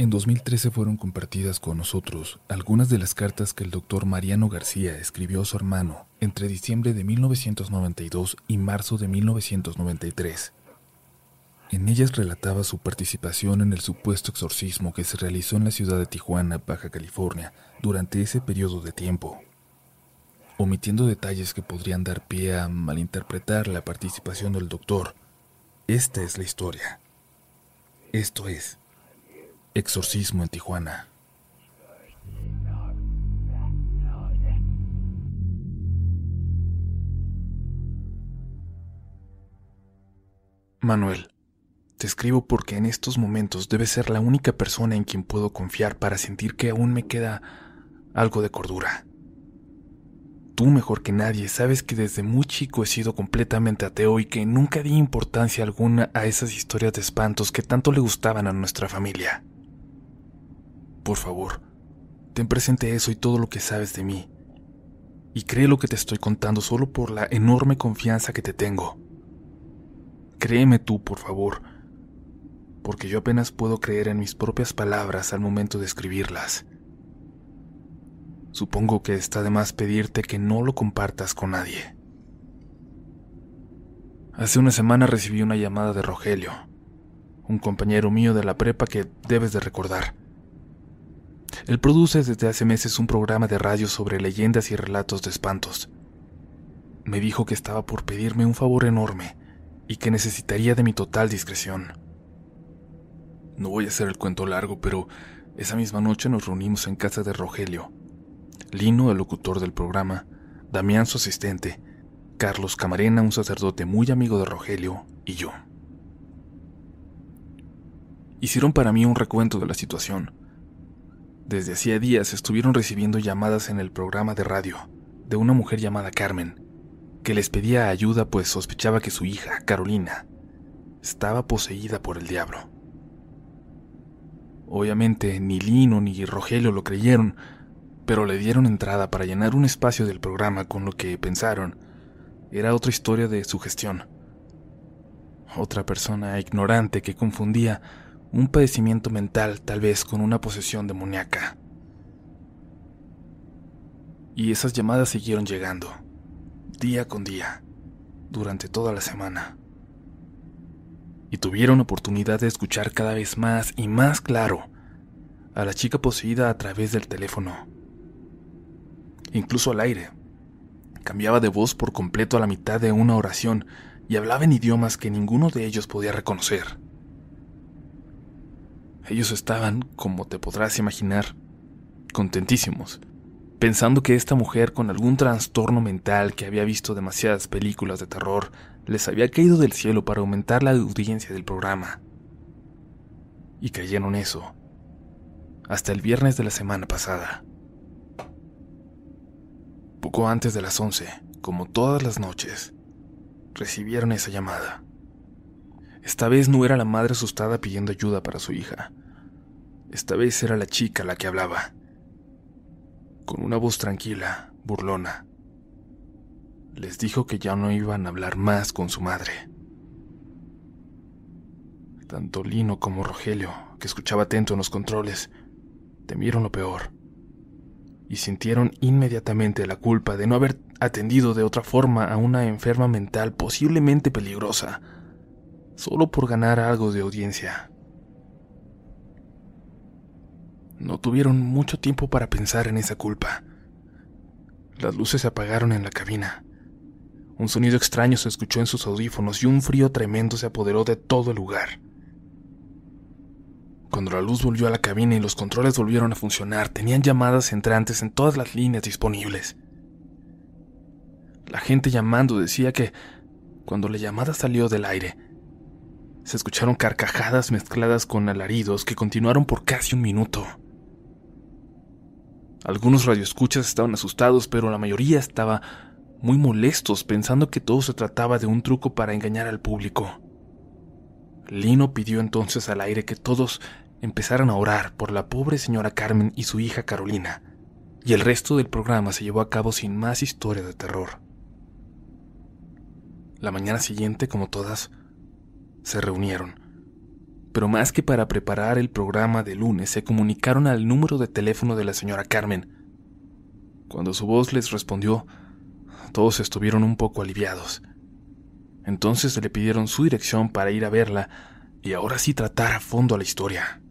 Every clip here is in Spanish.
En 2013 fueron compartidas con nosotros algunas de las cartas que el doctor Mariano García escribió a su hermano entre diciembre de 1992 y marzo de 1993. En ellas relataba su participación en el supuesto exorcismo que se realizó en la ciudad de Tijuana, Baja California, durante ese periodo de tiempo, omitiendo detalles que podrían dar pie a malinterpretar la participación del doctor. Esta es la historia. Esto es Exorcismo en Tijuana. Manuel, te escribo porque en estos momentos debes ser la única persona en quien puedo confiar para sentir que aún me queda algo de cordura. Tú mejor que nadie sabes que desde muy chico he sido completamente ateo y que nunca di importancia alguna a esas historias de espantos que tanto le gustaban a nuestra familia. Por favor, ten presente eso y todo lo que sabes de mí. Y cree lo que te estoy contando solo por la enorme confianza que te tengo. Créeme tú, por favor, porque yo apenas puedo creer en mis propias palabras al momento de escribirlas. Supongo que está de más pedirte que no lo compartas con nadie. Hace una semana recibí una llamada de Rogelio, un compañero mío de la prepa que debes de recordar. Él produce desde hace meses un programa de radio sobre leyendas y relatos de espantos. Me dijo que estaba por pedirme un favor enorme y que necesitaría de mi total discreción. No voy a hacer el cuento largo, pero esa misma noche nos reunimos en casa de Rogelio. Lino, el locutor del programa, Damián, su asistente, Carlos Camarena, un sacerdote muy amigo de Rogelio, y yo. Hicieron para mí un recuento de la situación desde hacía días estuvieron recibiendo llamadas en el programa de radio de una mujer llamada Carmen, que les pedía ayuda pues sospechaba que su hija, Carolina, estaba poseída por el diablo. Obviamente ni Lino ni Rogelio lo creyeron, pero le dieron entrada para llenar un espacio del programa con lo que pensaron era otra historia de su gestión. Otra persona ignorante que confundía un padecimiento mental tal vez con una posesión demoníaca. Y esas llamadas siguieron llegando, día con día, durante toda la semana. Y tuvieron oportunidad de escuchar cada vez más y más claro a la chica poseída a través del teléfono. Incluso al aire. Cambiaba de voz por completo a la mitad de una oración y hablaba en idiomas que ninguno de ellos podía reconocer. Ellos estaban, como te podrás imaginar, contentísimos, pensando que esta mujer con algún trastorno mental que había visto demasiadas películas de terror les había caído del cielo para aumentar la audiencia del programa. Y creyeron eso, hasta el viernes de la semana pasada. Poco antes de las once, como todas las noches, recibieron esa llamada. Esta vez no era la madre asustada pidiendo ayuda para su hija. Esta vez era la chica la que hablaba. Con una voz tranquila, burlona. Les dijo que ya no iban a hablar más con su madre. Tanto Lino como Rogelio, que escuchaba atento en los controles, temieron lo peor y sintieron inmediatamente la culpa de no haber atendido de otra forma a una enferma mental posiblemente peligrosa solo por ganar algo de audiencia. No tuvieron mucho tiempo para pensar en esa culpa. Las luces se apagaron en la cabina. Un sonido extraño se escuchó en sus audífonos y un frío tremendo se apoderó de todo el lugar. Cuando la luz volvió a la cabina y los controles volvieron a funcionar, tenían llamadas entrantes en todas las líneas disponibles. La gente llamando decía que, cuando la llamada salió del aire, se escucharon carcajadas mezcladas con alaridos que continuaron por casi un minuto. Algunos radioescuchas estaban asustados, pero la mayoría estaba muy molestos pensando que todo se trataba de un truco para engañar al público. Lino pidió entonces al aire que todos empezaran a orar por la pobre señora Carmen y su hija Carolina, y el resto del programa se llevó a cabo sin más historia de terror. La mañana siguiente, como todas, se reunieron, pero más que para preparar el programa de lunes, se comunicaron al número de teléfono de la señora Carmen. Cuando su voz les respondió, todos estuvieron un poco aliviados. Entonces le pidieron su dirección para ir a verla y ahora sí tratar a fondo la historia.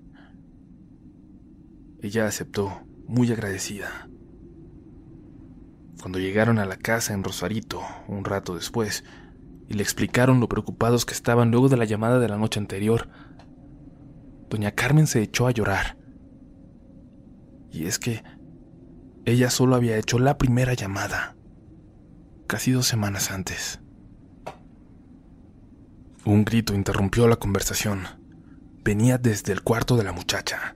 Ella aceptó, muy agradecida. Cuando llegaron a la casa en Rosarito, un rato después, y le explicaron lo preocupados que estaban luego de la llamada de la noche anterior, doña Carmen se echó a llorar. Y es que ella solo había hecho la primera llamada, casi dos semanas antes. Un grito interrumpió la conversación. Venía desde el cuarto de la muchacha.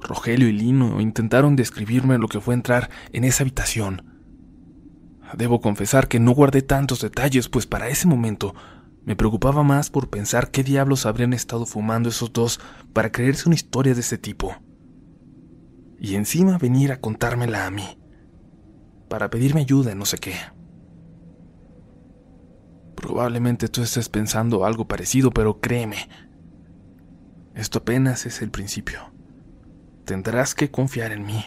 Rogelio y Lino intentaron describirme lo que fue entrar en esa habitación. Debo confesar que no guardé tantos detalles, pues para ese momento me preocupaba más por pensar qué diablos habrían estado fumando esos dos para creerse una historia de ese tipo. Y encima venir a contármela a mí, para pedirme ayuda en no sé qué. Probablemente tú estés pensando algo parecido, pero créeme, esto apenas es el principio. Tendrás que confiar en mí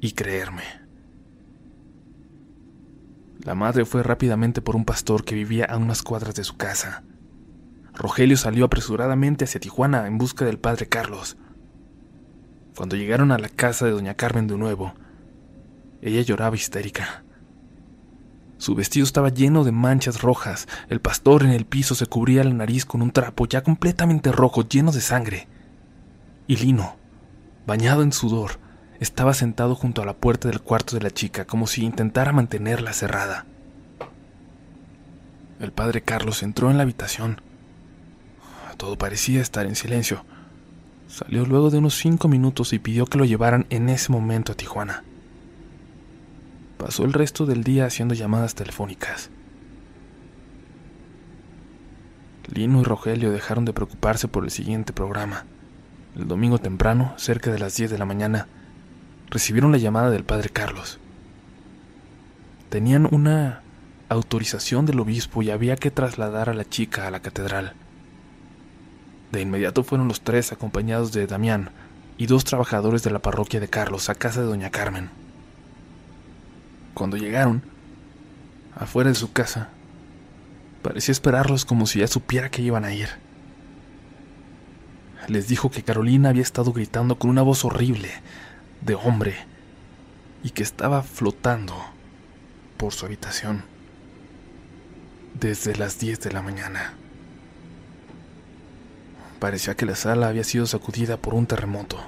y creerme. La madre fue rápidamente por un pastor que vivía a unas cuadras de su casa. Rogelio salió apresuradamente hacia Tijuana en busca del padre Carlos. Cuando llegaron a la casa de doña Carmen de nuevo, ella lloraba histérica. Su vestido estaba lleno de manchas rojas, el pastor en el piso se cubría la nariz con un trapo ya completamente rojo, lleno de sangre. Y Lino, bañado en sudor, estaba sentado junto a la puerta del cuarto de la chica, como si intentara mantenerla cerrada. El padre Carlos entró en la habitación. Todo parecía estar en silencio. Salió luego de unos cinco minutos y pidió que lo llevaran en ese momento a Tijuana. Pasó el resto del día haciendo llamadas telefónicas. Lino y Rogelio dejaron de preocuparse por el siguiente programa. El domingo temprano, cerca de las 10 de la mañana, recibieron la llamada del padre Carlos. Tenían una autorización del obispo y había que trasladar a la chica a la catedral. De inmediato fueron los tres acompañados de Damián y dos trabajadores de la parroquia de Carlos a casa de doña Carmen. Cuando llegaron, afuera de su casa, parecía esperarlos como si ya supiera que iban a ir les dijo que Carolina había estado gritando con una voz horrible, de hombre, y que estaba flotando por su habitación desde las 10 de la mañana. Parecía que la sala había sido sacudida por un terremoto.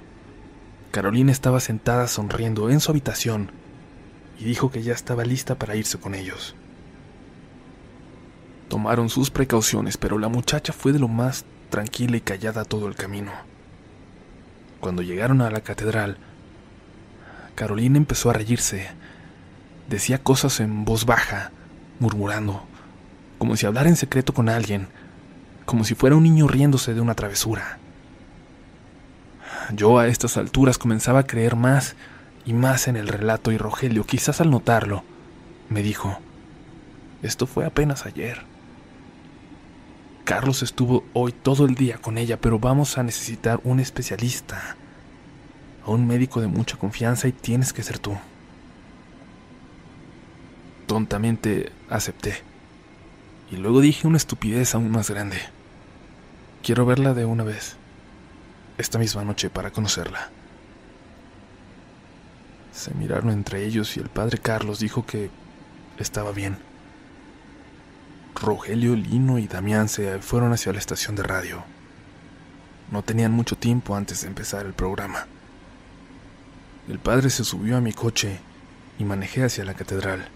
Carolina estaba sentada sonriendo en su habitación y dijo que ya estaba lista para irse con ellos. Tomaron sus precauciones, pero la muchacha fue de lo más tranquila y callada todo el camino. Cuando llegaron a la catedral, Carolina empezó a reírse. Decía cosas en voz baja, murmurando, como si hablara en secreto con alguien, como si fuera un niño riéndose de una travesura. Yo a estas alturas comenzaba a creer más y más en el relato y Rogelio, quizás al notarlo, me dijo, esto fue apenas ayer. Carlos estuvo hoy todo el día con ella, pero vamos a necesitar un especialista, a un médico de mucha confianza y tienes que ser tú. Tontamente acepté. Y luego dije una estupidez aún más grande. Quiero verla de una vez, esta misma noche, para conocerla. Se miraron entre ellos y el padre Carlos dijo que estaba bien. Rogelio, Lino y Damián se fueron hacia la estación de radio. No tenían mucho tiempo antes de empezar el programa. El padre se subió a mi coche y manejé hacia la catedral.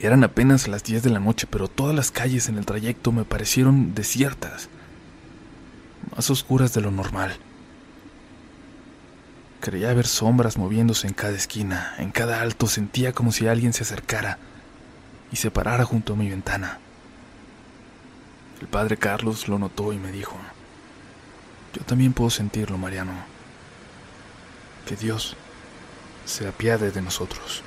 Eran apenas las 10 de la noche, pero todas las calles en el trayecto me parecieron desiertas, más oscuras de lo normal. Creía ver sombras moviéndose en cada esquina, en cada alto sentía como si alguien se acercara y se parara junto a mi ventana. El padre Carlos lo notó y me dijo, yo también puedo sentirlo, Mariano. Que Dios se apiade de nosotros.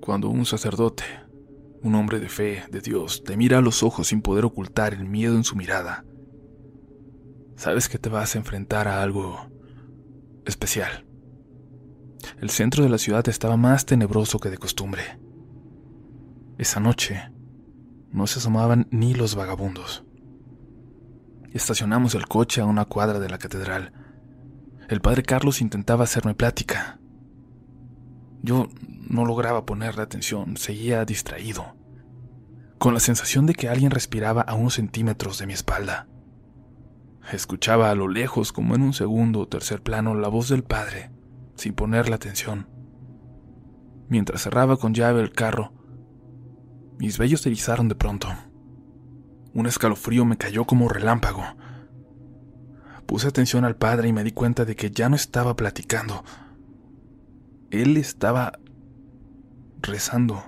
Cuando un sacerdote, un hombre de fe, de Dios, te mira a los ojos sin poder ocultar el miedo en su mirada, sabes que te vas a enfrentar a algo especial. El centro de la ciudad estaba más tenebroso que de costumbre. Esa noche no se asomaban ni los vagabundos. Estacionamos el coche a una cuadra de la catedral. El padre Carlos intentaba hacerme plática. Yo no lograba ponerle atención, seguía distraído, con la sensación de que alguien respiraba a unos centímetros de mi espalda. Escuchaba a lo lejos, como en un segundo o tercer plano, la voz del padre, sin ponerle atención. Mientras cerraba con llave el carro, mis vellos se erizaron de pronto. Un escalofrío me cayó como relámpago. Puse atención al padre y me di cuenta de que ya no estaba platicando. Él estaba rezando,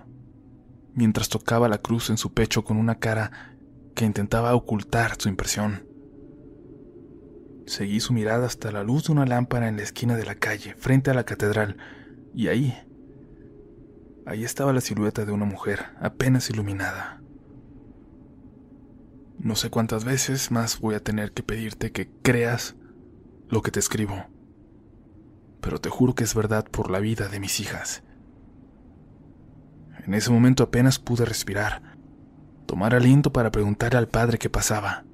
mientras tocaba la cruz en su pecho con una cara que intentaba ocultar su impresión. Seguí su mirada hasta la luz de una lámpara en la esquina de la calle, frente a la catedral, y ahí, ahí estaba la silueta de una mujer, apenas iluminada. No sé cuántas veces más voy a tener que pedirte que creas lo que te escribo, pero te juro que es verdad por la vida de mis hijas. En ese momento apenas pude respirar, tomar aliento para preguntarle al padre qué pasaba,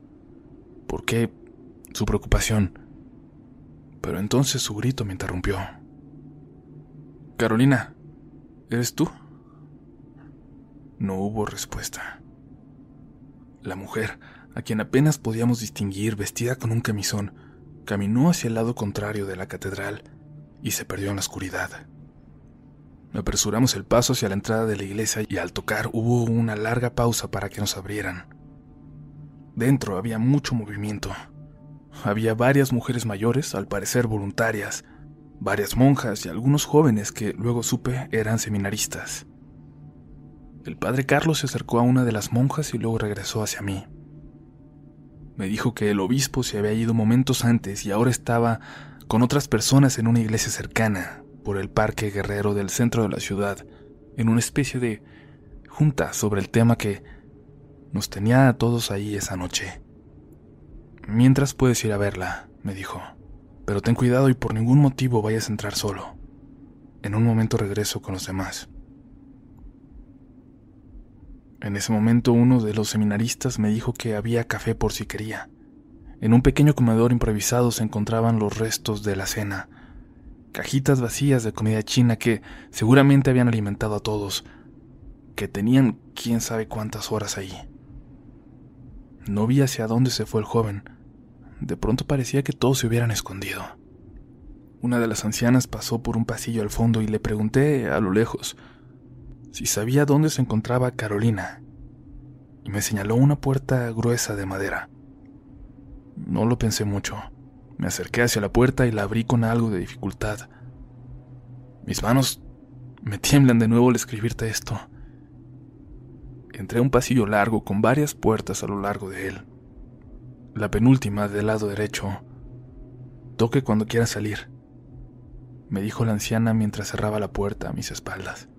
por qué su preocupación. Pero entonces su grito me interrumpió. Carolina, ¿eres tú? No hubo respuesta. La mujer, a quien apenas podíamos distinguir vestida con un camisón, caminó hacia el lado contrario de la catedral y se perdió en la oscuridad. Apresuramos el paso hacia la entrada de la iglesia y al tocar hubo una larga pausa para que nos abrieran. Dentro había mucho movimiento. Había varias mujeres mayores, al parecer voluntarias, varias monjas y algunos jóvenes que luego supe eran seminaristas. El padre Carlos se acercó a una de las monjas y luego regresó hacia mí. Me dijo que el obispo se había ido momentos antes y ahora estaba con otras personas en una iglesia cercana, por el parque guerrero del centro de la ciudad, en una especie de junta sobre el tema que nos tenía a todos ahí esa noche. Mientras puedes ir a verla, me dijo, pero ten cuidado y por ningún motivo vayas a entrar solo. En un momento regreso con los demás. En ese momento uno de los seminaristas me dijo que había café por si quería. En un pequeño comedor improvisado se encontraban los restos de la cena, cajitas vacías de comida china que seguramente habían alimentado a todos, que tenían quién sabe cuántas horas ahí. No vi hacia dónde se fue el joven. De pronto parecía que todos se hubieran escondido. Una de las ancianas pasó por un pasillo al fondo y le pregunté a lo lejos si sabía dónde se encontraba Carolina, y me señaló una puerta gruesa de madera. No lo pensé mucho. Me acerqué hacia la puerta y la abrí con algo de dificultad. Mis manos me tiemblan de nuevo al escribirte esto. Entré a un pasillo largo con varias puertas a lo largo de él. La penúltima del lado derecho. Toque cuando quiera salir, me dijo la anciana mientras cerraba la puerta a mis espaldas.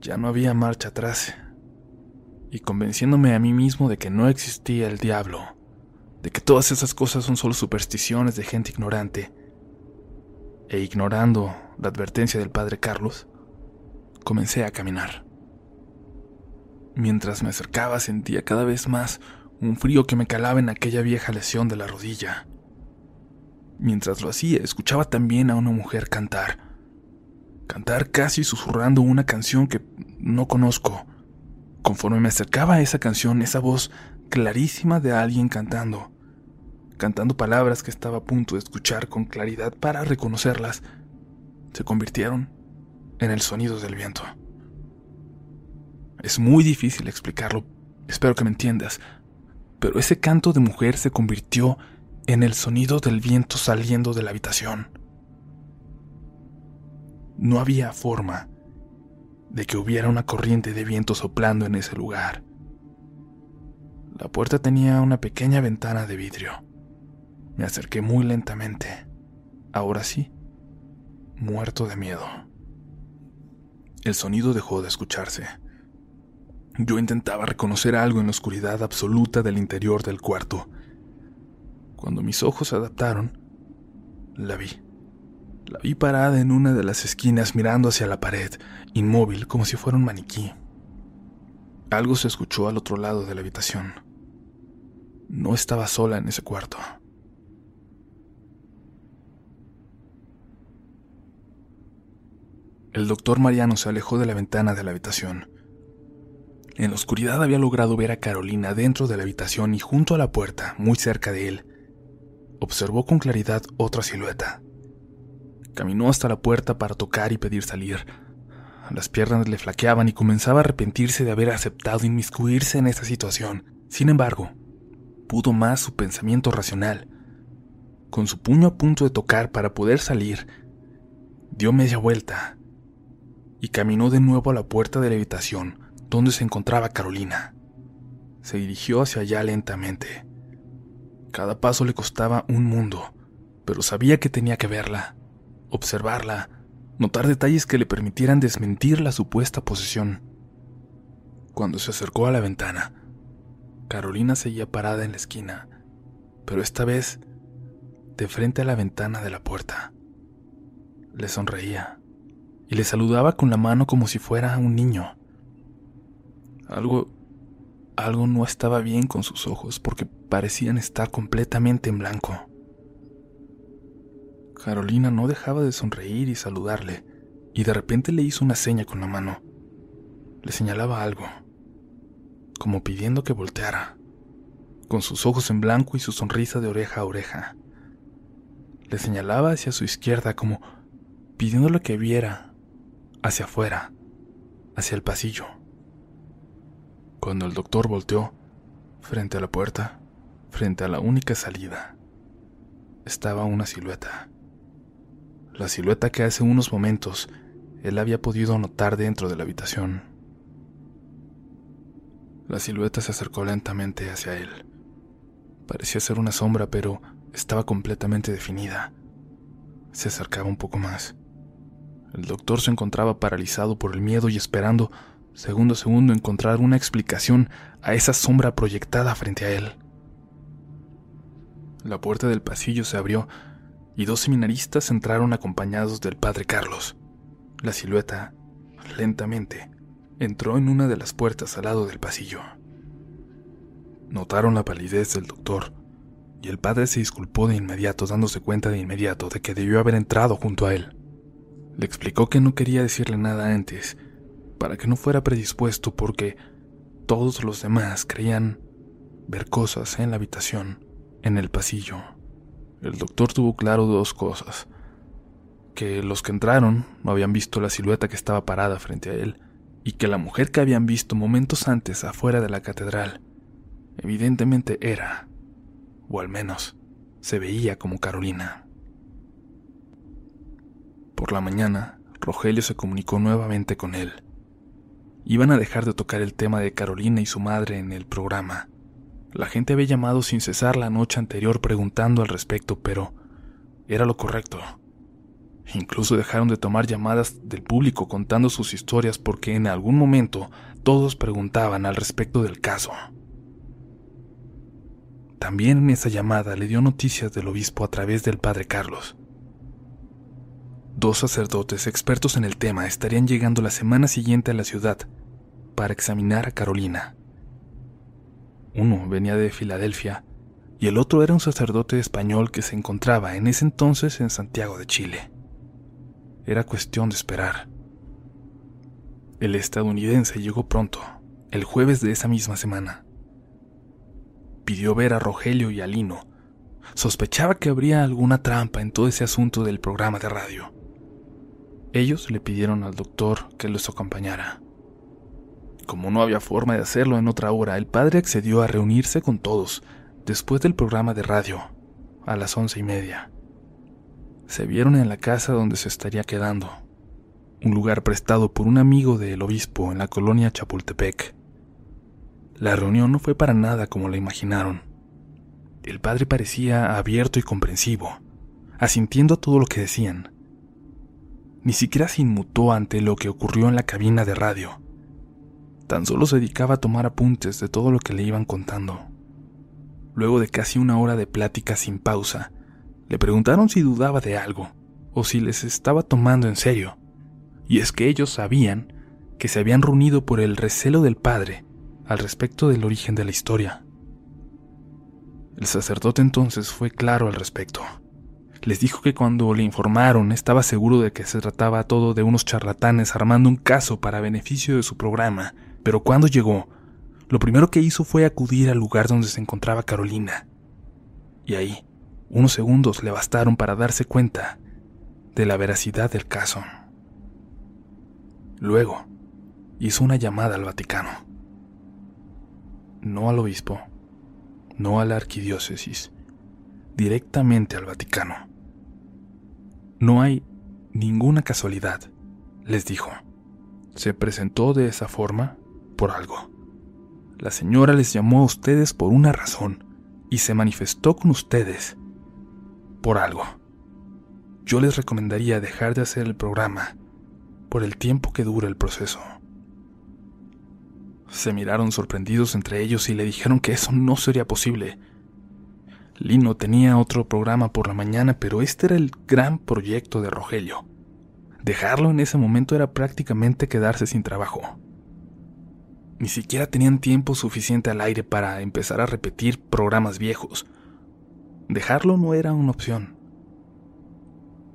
Ya no había marcha atrás, y convenciéndome a mí mismo de que no existía el diablo, de que todas esas cosas son solo supersticiones de gente ignorante, e ignorando la advertencia del padre Carlos, comencé a caminar. Mientras me acercaba sentía cada vez más un frío que me calaba en aquella vieja lesión de la rodilla. Mientras lo hacía, escuchaba también a una mujer cantar. Cantar casi susurrando una canción que no conozco. Conforme me acercaba a esa canción, esa voz clarísima de alguien cantando, cantando palabras que estaba a punto de escuchar con claridad para reconocerlas, se convirtieron en el sonido del viento. Es muy difícil explicarlo, espero que me entiendas, pero ese canto de mujer se convirtió en el sonido del viento saliendo de la habitación. No había forma de que hubiera una corriente de viento soplando en ese lugar. La puerta tenía una pequeña ventana de vidrio. Me acerqué muy lentamente, ahora sí, muerto de miedo. El sonido dejó de escucharse. Yo intentaba reconocer algo en la oscuridad absoluta del interior del cuarto. Cuando mis ojos se adaptaron, la vi. La vi parada en una de las esquinas mirando hacia la pared, inmóvil como si fuera un maniquí. Algo se escuchó al otro lado de la habitación. No estaba sola en ese cuarto. El doctor Mariano se alejó de la ventana de la habitación. En la oscuridad había logrado ver a Carolina dentro de la habitación y junto a la puerta, muy cerca de él, observó con claridad otra silueta. Caminó hasta la puerta para tocar y pedir salir. Las piernas le flaqueaban y comenzaba a arrepentirse de haber aceptado inmiscuirse en esta situación. Sin embargo, pudo más su pensamiento racional. Con su puño a punto de tocar para poder salir, dio media vuelta y caminó de nuevo a la puerta de la habitación donde se encontraba Carolina. Se dirigió hacia allá lentamente. Cada paso le costaba un mundo, pero sabía que tenía que verla, observarla, notar detalles que le permitieran desmentir la supuesta posesión. Cuando se acercó a la ventana, Carolina seguía parada en la esquina, pero esta vez de frente a la ventana de la puerta. Le sonreía y le saludaba con la mano como si fuera un niño. Algo algo no estaba bien con sus ojos porque parecían estar completamente en blanco. Carolina no dejaba de sonreír y saludarle, y de repente le hizo una seña con la mano. Le señalaba algo, como pidiendo que volteara, con sus ojos en blanco y su sonrisa de oreja a oreja. Le señalaba hacia su izquierda como pidiéndole que viera hacia afuera, hacia el pasillo. Cuando el doctor volteó, frente a la puerta, frente a la única salida, estaba una silueta. La silueta que hace unos momentos él había podido notar dentro de la habitación. La silueta se acercó lentamente hacia él. Parecía ser una sombra, pero estaba completamente definida. Se acercaba un poco más. El doctor se encontraba paralizado por el miedo y esperando, segundo segundo, encontrar una explicación a esa sombra proyectada frente a él. La puerta del pasillo se abrió y dos seminaristas entraron acompañados del padre Carlos. La silueta, lentamente, entró en una de las puertas al lado del pasillo. Notaron la palidez del doctor, y el padre se disculpó de inmediato, dándose cuenta de inmediato de que debió haber entrado junto a él. Le explicó que no quería decirle nada antes, para que no fuera predispuesto porque todos los demás creían ver cosas en la habitación, en el pasillo. El doctor tuvo claro dos cosas, que los que entraron no habían visto la silueta que estaba parada frente a él, y que la mujer que habían visto momentos antes afuera de la catedral, evidentemente era, o al menos se veía como Carolina. Por la mañana, Rogelio se comunicó nuevamente con él. Iban a dejar de tocar el tema de Carolina y su madre en el programa. La gente había llamado sin cesar la noche anterior preguntando al respecto, pero era lo correcto. Incluso dejaron de tomar llamadas del público contando sus historias porque en algún momento todos preguntaban al respecto del caso. También en esa llamada le dio noticias del obispo a través del padre Carlos. Dos sacerdotes expertos en el tema estarían llegando la semana siguiente a la ciudad para examinar a Carolina. Uno venía de Filadelfia y el otro era un sacerdote español que se encontraba en ese entonces en Santiago de Chile. Era cuestión de esperar. El estadounidense llegó pronto, el jueves de esa misma semana. Pidió ver a Rogelio y a Lino. Sospechaba que habría alguna trampa en todo ese asunto del programa de radio. Ellos le pidieron al doctor que los acompañara. Como no había forma de hacerlo en otra hora, el padre accedió a reunirse con todos después del programa de radio, a las once y media. Se vieron en la casa donde se estaría quedando, un lugar prestado por un amigo del obispo en la colonia Chapultepec. La reunión no fue para nada como la imaginaron. El padre parecía abierto y comprensivo, asintiendo a todo lo que decían ni siquiera se inmutó ante lo que ocurrió en la cabina de radio. Tan solo se dedicaba a tomar apuntes de todo lo que le iban contando. Luego de casi una hora de plática sin pausa, le preguntaron si dudaba de algo o si les estaba tomando en serio. Y es que ellos sabían que se habían reunido por el recelo del padre al respecto del origen de la historia. El sacerdote entonces fue claro al respecto. Les dijo que cuando le informaron estaba seguro de que se trataba todo de unos charlatanes armando un caso para beneficio de su programa, pero cuando llegó, lo primero que hizo fue acudir al lugar donde se encontraba Carolina. Y ahí, unos segundos le bastaron para darse cuenta de la veracidad del caso. Luego, hizo una llamada al Vaticano. No al obispo, no a la arquidiócesis, directamente al Vaticano. No hay ninguna casualidad, les dijo. Se presentó de esa forma por algo. La señora les llamó a ustedes por una razón y se manifestó con ustedes por algo. Yo les recomendaría dejar de hacer el programa por el tiempo que dura el proceso. Se miraron sorprendidos entre ellos y le dijeron que eso no sería posible. Lino tenía otro programa por la mañana, pero este era el gran proyecto de Rogelio. Dejarlo en ese momento era prácticamente quedarse sin trabajo. Ni siquiera tenían tiempo suficiente al aire para empezar a repetir programas viejos. Dejarlo no era una opción.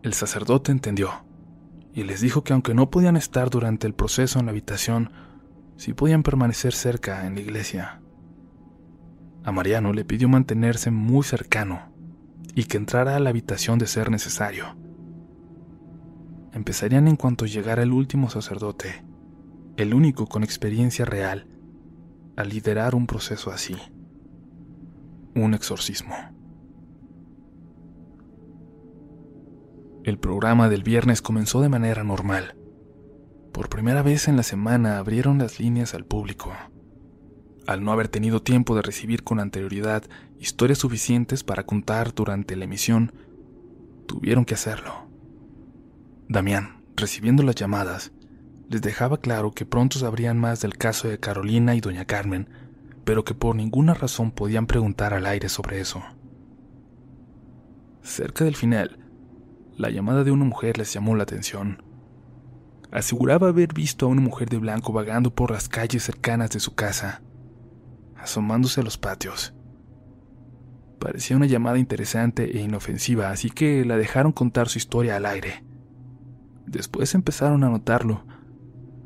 El sacerdote entendió y les dijo que aunque no podían estar durante el proceso en la habitación, sí podían permanecer cerca en la iglesia. A Mariano le pidió mantenerse muy cercano y que entrara a la habitación de ser necesario. Empezarían en cuanto llegara el último sacerdote, el único con experiencia real, a liderar un proceso así, un exorcismo. El programa del viernes comenzó de manera normal. Por primera vez en la semana abrieron las líneas al público. Al no haber tenido tiempo de recibir con anterioridad historias suficientes para contar durante la emisión, tuvieron que hacerlo. Damián, recibiendo las llamadas, les dejaba claro que pronto sabrían más del caso de Carolina y doña Carmen, pero que por ninguna razón podían preguntar al aire sobre eso. Cerca del final, la llamada de una mujer les llamó la atención. Aseguraba haber visto a una mujer de blanco vagando por las calles cercanas de su casa, asomándose a los patios. Parecía una llamada interesante e inofensiva, así que la dejaron contar su historia al aire. Después empezaron a notarlo.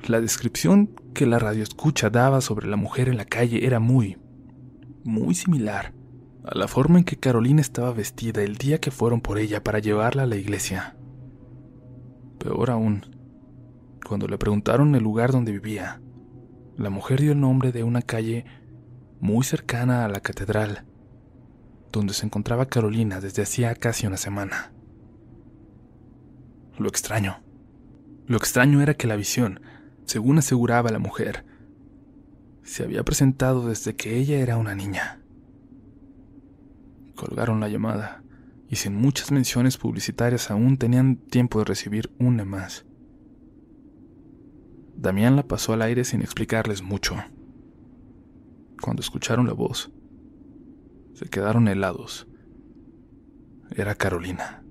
La descripción que la radioescucha daba sobre la mujer en la calle era muy, muy similar a la forma en que Carolina estaba vestida el día que fueron por ella para llevarla a la iglesia. Peor aún, cuando le preguntaron el lugar donde vivía, la mujer dio el nombre de una calle muy cercana a la catedral, donde se encontraba Carolina desde hacía casi una semana. Lo extraño. Lo extraño era que la visión, según aseguraba la mujer, se había presentado desde que ella era una niña. Colgaron la llamada y sin muchas menciones publicitarias aún tenían tiempo de recibir una más. Damián la pasó al aire sin explicarles mucho. Cuando escucharon la voz, se quedaron helados. Era Carolina.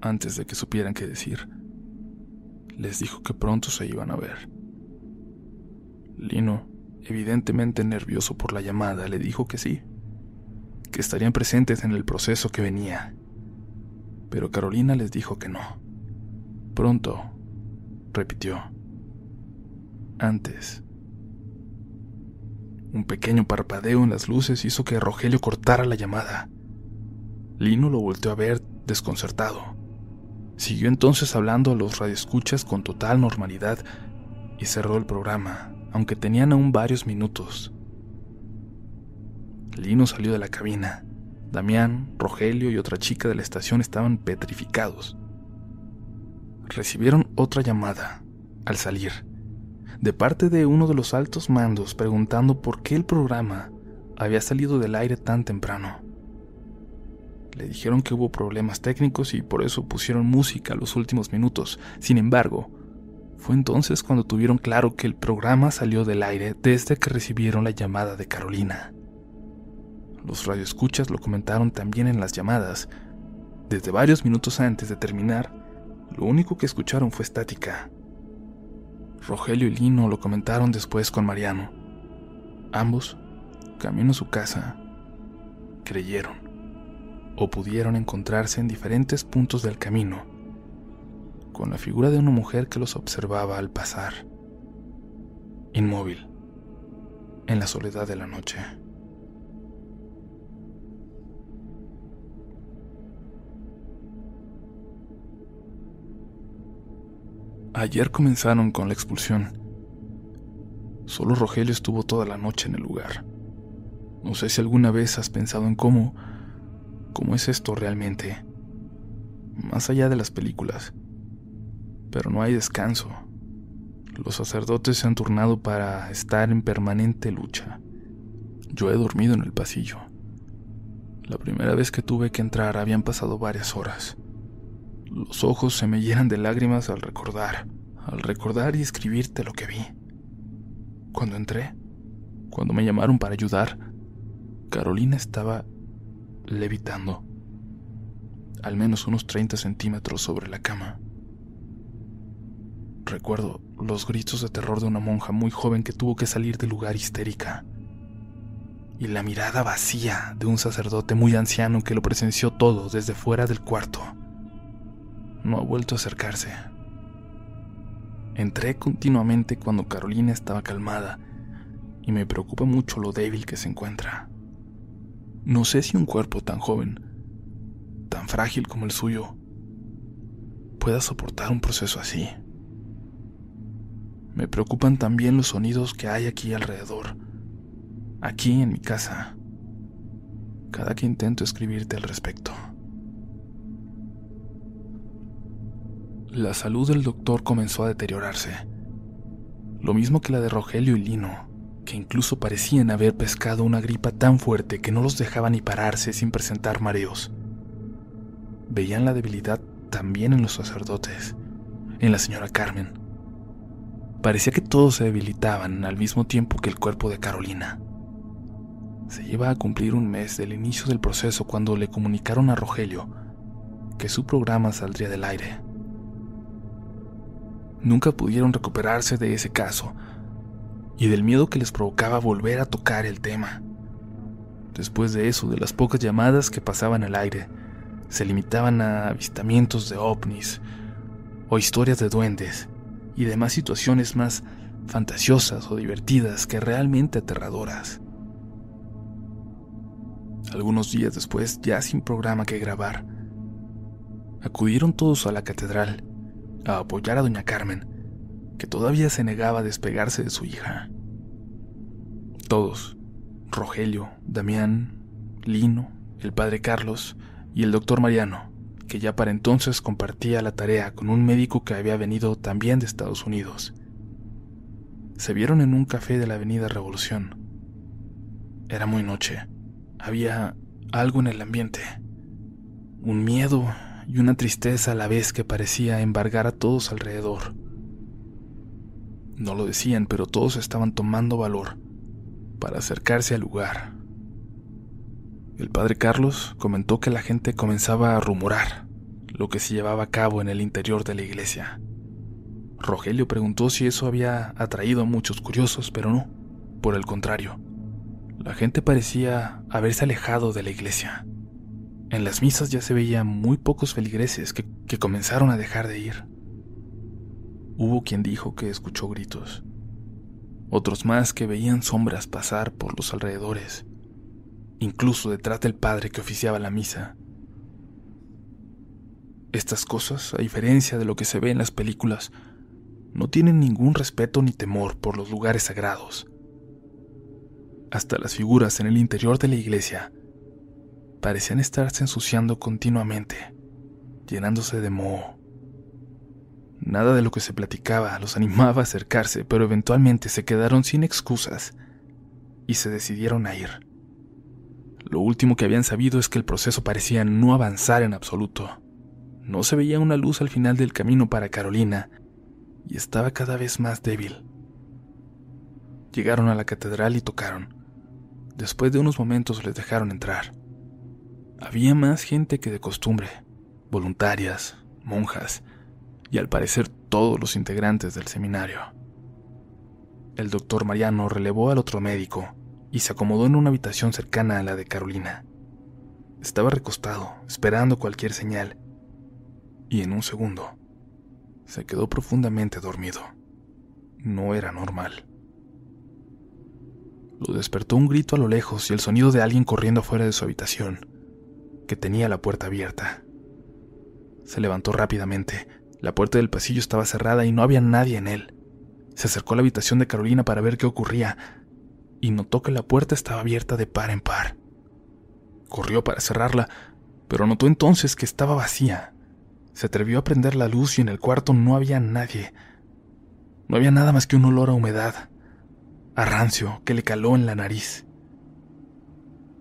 Antes de que supieran qué decir, les dijo que pronto se iban a ver. Lino, evidentemente nervioso por la llamada, le dijo que sí que estarían presentes en el proceso que venía. Pero Carolina les dijo que no. Pronto, repitió. Antes. Un pequeño parpadeo en las luces hizo que Rogelio cortara la llamada. Lino lo volteó a ver desconcertado. Siguió entonces hablando a los radioescuchas con total normalidad y cerró el programa, aunque tenían aún varios minutos. Lino salió de la cabina. Damián, Rogelio y otra chica de la estación estaban petrificados. Recibieron otra llamada al salir, de parte de uno de los altos mandos preguntando por qué el programa había salido del aire tan temprano. Le dijeron que hubo problemas técnicos y por eso pusieron música a los últimos minutos. Sin embargo, fue entonces cuando tuvieron claro que el programa salió del aire desde que recibieron la llamada de Carolina. Los radioescuchas lo comentaron también en las llamadas. Desde varios minutos antes de terminar, lo único que escucharon fue estática. Rogelio y Lino lo comentaron después con Mariano. Ambos, camino a su casa, creyeron o pudieron encontrarse en diferentes puntos del camino, con la figura de una mujer que los observaba al pasar, inmóvil, en la soledad de la noche. Ayer comenzaron con la expulsión. Solo Rogelio estuvo toda la noche en el lugar. No sé si alguna vez has pensado en cómo cómo es esto realmente, más allá de las películas. Pero no hay descanso. Los sacerdotes se han turnado para estar en permanente lucha. Yo he dormido en el pasillo. La primera vez que tuve que entrar habían pasado varias horas. Los ojos se me llenan de lágrimas al recordar, al recordar y escribirte lo que vi. Cuando entré, cuando me llamaron para ayudar, Carolina estaba levitando, al menos unos 30 centímetros sobre la cama. Recuerdo los gritos de terror de una monja muy joven que tuvo que salir del lugar histérica, y la mirada vacía de un sacerdote muy anciano que lo presenció todo desde fuera del cuarto. No ha vuelto a acercarse. Entré continuamente cuando Carolina estaba calmada y me preocupa mucho lo débil que se encuentra. No sé si un cuerpo tan joven, tan frágil como el suyo, pueda soportar un proceso así. Me preocupan también los sonidos que hay aquí alrededor, aquí en mi casa, cada que intento escribirte al respecto. La salud del doctor comenzó a deteriorarse, lo mismo que la de Rogelio y Lino que incluso parecían haber pescado una gripa tan fuerte que no los dejaba ni pararse sin presentar mareos. Veían la debilidad también en los sacerdotes, en la señora Carmen. Parecía que todos se debilitaban al mismo tiempo que el cuerpo de Carolina. Se iba a cumplir un mes del inicio del proceso cuando le comunicaron a Rogelio que su programa saldría del aire. Nunca pudieron recuperarse de ese caso, y del miedo que les provocaba volver a tocar el tema. Después de eso, de las pocas llamadas que pasaban al aire, se limitaban a avistamientos de ovnis o historias de duendes y demás situaciones más fantasiosas o divertidas que realmente aterradoras. Algunos días después, ya sin programa que grabar, acudieron todos a la catedral a apoyar a doña Carmen que todavía se negaba a despegarse de su hija. Todos, Rogelio, Damián, Lino, el padre Carlos y el doctor Mariano, que ya para entonces compartía la tarea con un médico que había venido también de Estados Unidos. Se vieron en un café de la Avenida Revolución. Era muy noche. Había algo en el ambiente. Un miedo y una tristeza a la vez que parecía embargar a todos alrededor. No lo decían, pero todos estaban tomando valor para acercarse al lugar. El padre Carlos comentó que la gente comenzaba a rumorar lo que se llevaba a cabo en el interior de la iglesia. Rogelio preguntó si eso había atraído a muchos curiosos, pero no, por el contrario. La gente parecía haberse alejado de la iglesia. En las misas ya se veían muy pocos feligreses que, que comenzaron a dejar de ir. Hubo quien dijo que escuchó gritos, otros más que veían sombras pasar por los alrededores, incluso detrás del padre que oficiaba la misa. Estas cosas, a diferencia de lo que se ve en las películas, no tienen ningún respeto ni temor por los lugares sagrados. Hasta las figuras en el interior de la iglesia parecían estarse ensuciando continuamente, llenándose de moho Nada de lo que se platicaba los animaba a acercarse, pero eventualmente se quedaron sin excusas y se decidieron a ir. Lo último que habían sabido es que el proceso parecía no avanzar en absoluto. No se veía una luz al final del camino para Carolina y estaba cada vez más débil. Llegaron a la catedral y tocaron. Después de unos momentos les dejaron entrar. Había más gente que de costumbre, voluntarias, monjas y al parecer todos los integrantes del seminario. El doctor Mariano relevó al otro médico y se acomodó en una habitación cercana a la de Carolina. Estaba recostado, esperando cualquier señal, y en un segundo se quedó profundamente dormido. No era normal. Lo despertó un grito a lo lejos y el sonido de alguien corriendo afuera de su habitación, que tenía la puerta abierta. Se levantó rápidamente. La puerta del pasillo estaba cerrada y no había nadie en él. Se acercó a la habitación de Carolina para ver qué ocurría y notó que la puerta estaba abierta de par en par. Corrió para cerrarla, pero notó entonces que estaba vacía. Se atrevió a prender la luz y en el cuarto no había nadie. No había nada más que un olor a humedad, a rancio, que le caló en la nariz.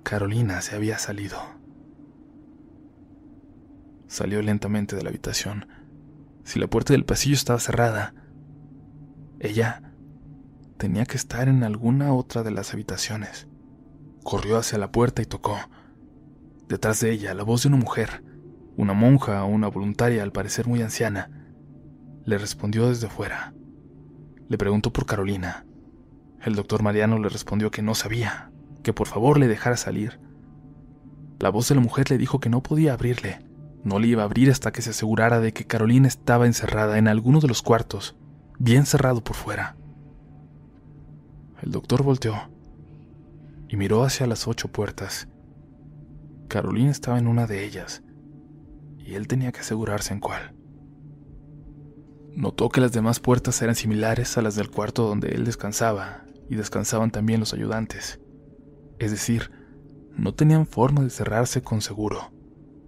Carolina se había salido. Salió lentamente de la habitación. Si la puerta del pasillo estaba cerrada, ella tenía que estar en alguna otra de las habitaciones. Corrió hacia la puerta y tocó. Detrás de ella, la voz de una mujer una monja o una voluntaria, al parecer muy anciana, le respondió desde fuera. Le preguntó por Carolina. El doctor Mariano le respondió que no sabía, que por favor le dejara salir. La voz de la mujer le dijo que no podía abrirle, no le iba a abrir hasta que se asegurara de que Carolina estaba encerrada en alguno de los cuartos, bien cerrado por fuera. El doctor volteó y miró hacia las ocho puertas. Carolina estaba en una de ellas, y él tenía que asegurarse en cuál. Notó que las demás puertas eran similares a las del cuarto donde él descansaba, y descansaban también los ayudantes. Es decir, no tenían forma de cerrarse con seguro,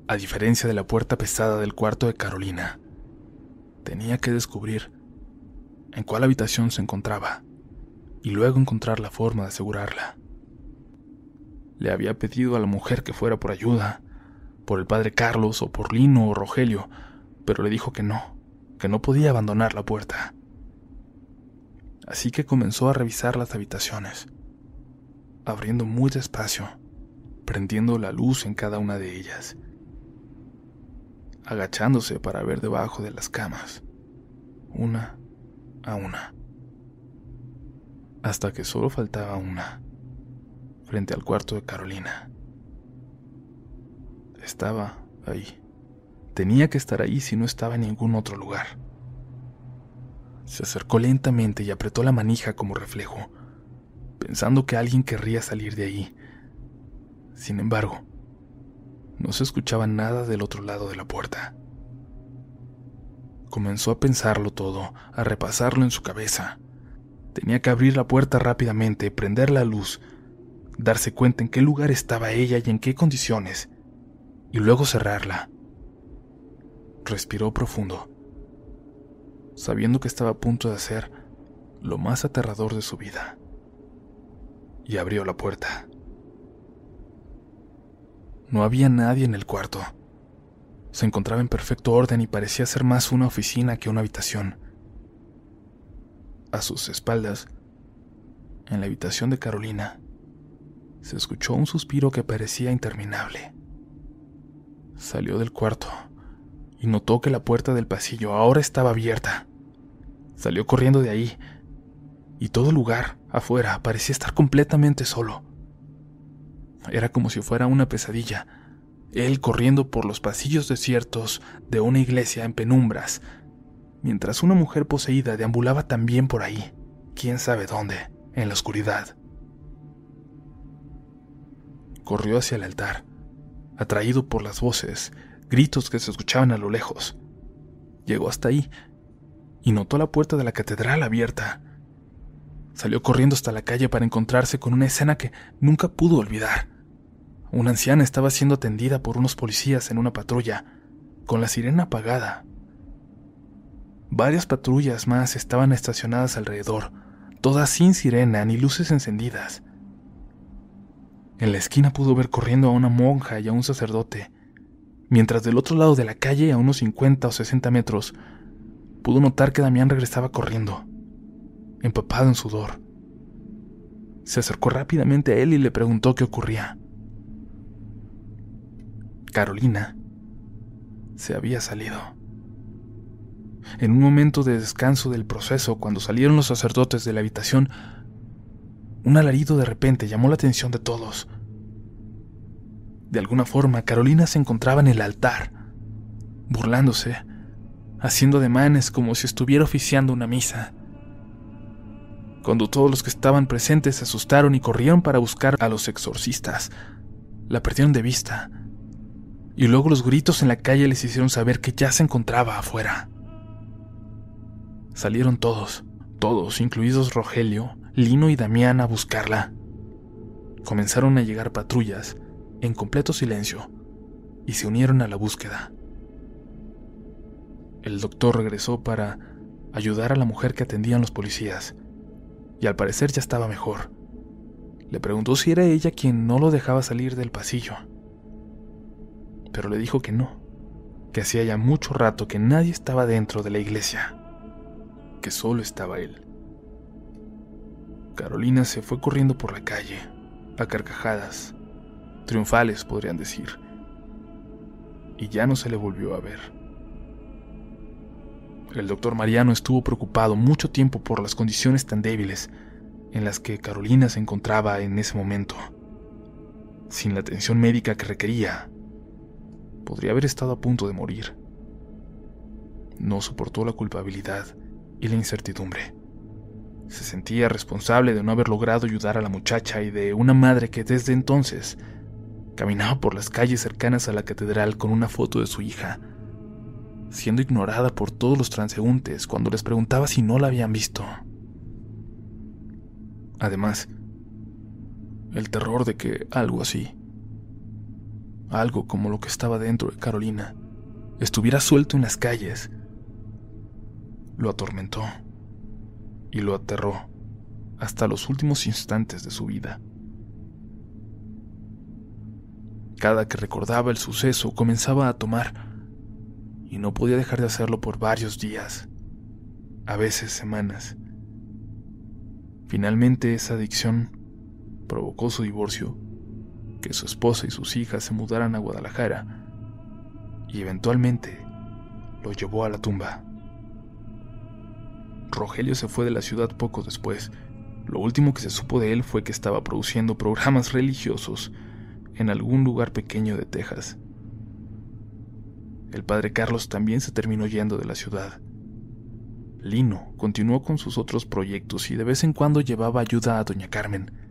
a diferencia de la puerta pesada del cuarto de Carolina. Tenía que descubrir en cuál habitación se encontraba, y luego encontrar la forma de asegurarla. Le había pedido a la mujer que fuera por ayuda, por el padre Carlos o por Lino o Rogelio, pero le dijo que no, que no podía abandonar la puerta. Así que comenzó a revisar las habitaciones, abriendo muy despacio, prendiendo la luz en cada una de ellas, agachándose para ver debajo de las camas, una a una, hasta que solo faltaba una, frente al cuarto de Carolina. Estaba ahí. Tenía que estar ahí si no estaba en ningún otro lugar. Se acercó lentamente y apretó la manija como reflejo, pensando que alguien querría salir de ahí. Sin embargo, no se escuchaba nada del otro lado de la puerta. Comenzó a pensarlo todo, a repasarlo en su cabeza. Tenía que abrir la puerta rápidamente, prender la luz, darse cuenta en qué lugar estaba ella y en qué condiciones, y luego cerrarla. Respiró profundo, sabiendo que estaba a punto de hacer lo más aterrador de su vida, y abrió la puerta. No había nadie en el cuarto. Se encontraba en perfecto orden y parecía ser más una oficina que una habitación. A sus espaldas, en la habitación de Carolina, se escuchó un suspiro que parecía interminable. Salió del cuarto y notó que la puerta del pasillo ahora estaba abierta. Salió corriendo de ahí y todo el lugar afuera parecía estar completamente solo. Era como si fuera una pesadilla. Él corriendo por los pasillos desiertos de una iglesia en penumbras, mientras una mujer poseída deambulaba también por ahí, quién sabe dónde, en la oscuridad. Corrió hacia el altar atraído por las voces, gritos que se escuchaban a lo lejos. Llegó hasta ahí y notó la puerta de la catedral abierta. Salió corriendo hasta la calle para encontrarse con una escena que nunca pudo olvidar. Una anciana estaba siendo atendida por unos policías en una patrulla, con la sirena apagada. Varias patrullas más estaban estacionadas alrededor, todas sin sirena ni luces encendidas. En la esquina pudo ver corriendo a una monja y a un sacerdote, mientras del otro lado de la calle, a unos 50 o 60 metros, pudo notar que Damián regresaba corriendo, empapado en sudor. Se acercó rápidamente a él y le preguntó qué ocurría. Carolina se había salido. En un momento de descanso del proceso, cuando salieron los sacerdotes de la habitación, un alarido de repente llamó la atención de todos. De alguna forma, Carolina se encontraba en el altar, burlándose, haciendo ademanes como si estuviera oficiando una misa. Cuando todos los que estaban presentes se asustaron y corrieron para buscar a los exorcistas, la perdieron de vista. Y luego los gritos en la calle les hicieron saber que ya se encontraba afuera. Salieron todos, todos, incluidos Rogelio, Lino y Damián a buscarla. Comenzaron a llegar patrullas, en completo silencio, y se unieron a la búsqueda. El doctor regresó para ayudar a la mujer que atendían los policías, y al parecer ya estaba mejor. Le preguntó si era ella quien no lo dejaba salir del pasillo, pero le dijo que no, que hacía ya mucho rato que nadie estaba dentro de la iglesia, que solo estaba él. Carolina se fue corriendo por la calle, a carcajadas, triunfales podrían decir, y ya no se le volvió a ver. El doctor Mariano estuvo preocupado mucho tiempo por las condiciones tan débiles en las que Carolina se encontraba en ese momento. Sin la atención médica que requería, podría haber estado a punto de morir. No soportó la culpabilidad y la incertidumbre. Se sentía responsable de no haber logrado ayudar a la muchacha y de una madre que desde entonces caminaba por las calles cercanas a la catedral con una foto de su hija, siendo ignorada por todos los transeúntes cuando les preguntaba si no la habían visto. Además, el terror de que algo así, algo como lo que estaba dentro de Carolina, estuviera suelto en las calles, lo atormentó y lo aterró hasta los últimos instantes de su vida. Cada que recordaba el suceso comenzaba a tomar y no podía dejar de hacerlo por varios días, a veces semanas. Finalmente esa adicción provocó su divorcio, que su esposa y sus hijas se mudaran a Guadalajara y eventualmente lo llevó a la tumba. Rogelio se fue de la ciudad poco después. Lo último que se supo de él fue que estaba produciendo programas religiosos en algún lugar pequeño de Texas. El padre Carlos también se terminó yendo de la ciudad. Lino continuó con sus otros proyectos y de vez en cuando llevaba ayuda a doña Carmen.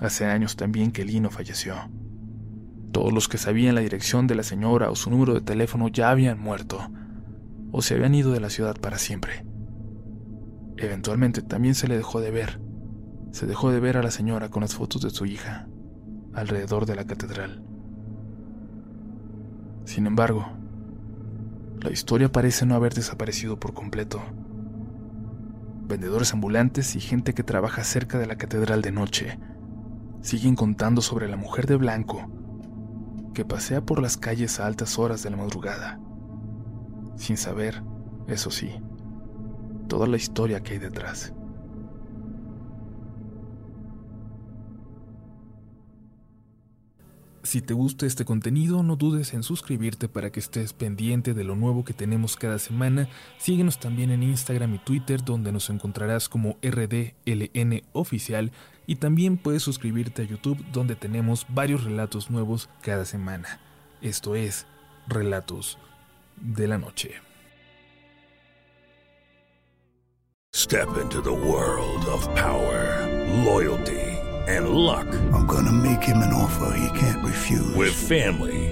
Hace años también que Lino falleció. Todos los que sabían la dirección de la señora o su número de teléfono ya habían muerto o se habían ido de la ciudad para siempre. Eventualmente también se le dejó de ver. Se dejó de ver a la señora con las fotos de su hija alrededor de la catedral. Sin embargo, la historia parece no haber desaparecido por completo. Vendedores ambulantes y gente que trabaja cerca de la catedral de noche siguen contando sobre la mujer de blanco que pasea por las calles a altas horas de la madrugada, sin saber, eso sí, toda la historia que hay detrás. Si te gusta este contenido, no dudes en suscribirte para que estés pendiente de lo nuevo que tenemos cada semana. Síguenos también en Instagram y Twitter, donde nos encontrarás como RDLN Oficial. Y también puedes suscribirte a YouTube, donde tenemos varios relatos nuevos cada semana. Esto es Relatos de la Noche. Step into the world of power, loyalty, and luck. I'm gonna make him an offer he can't refuse. With family,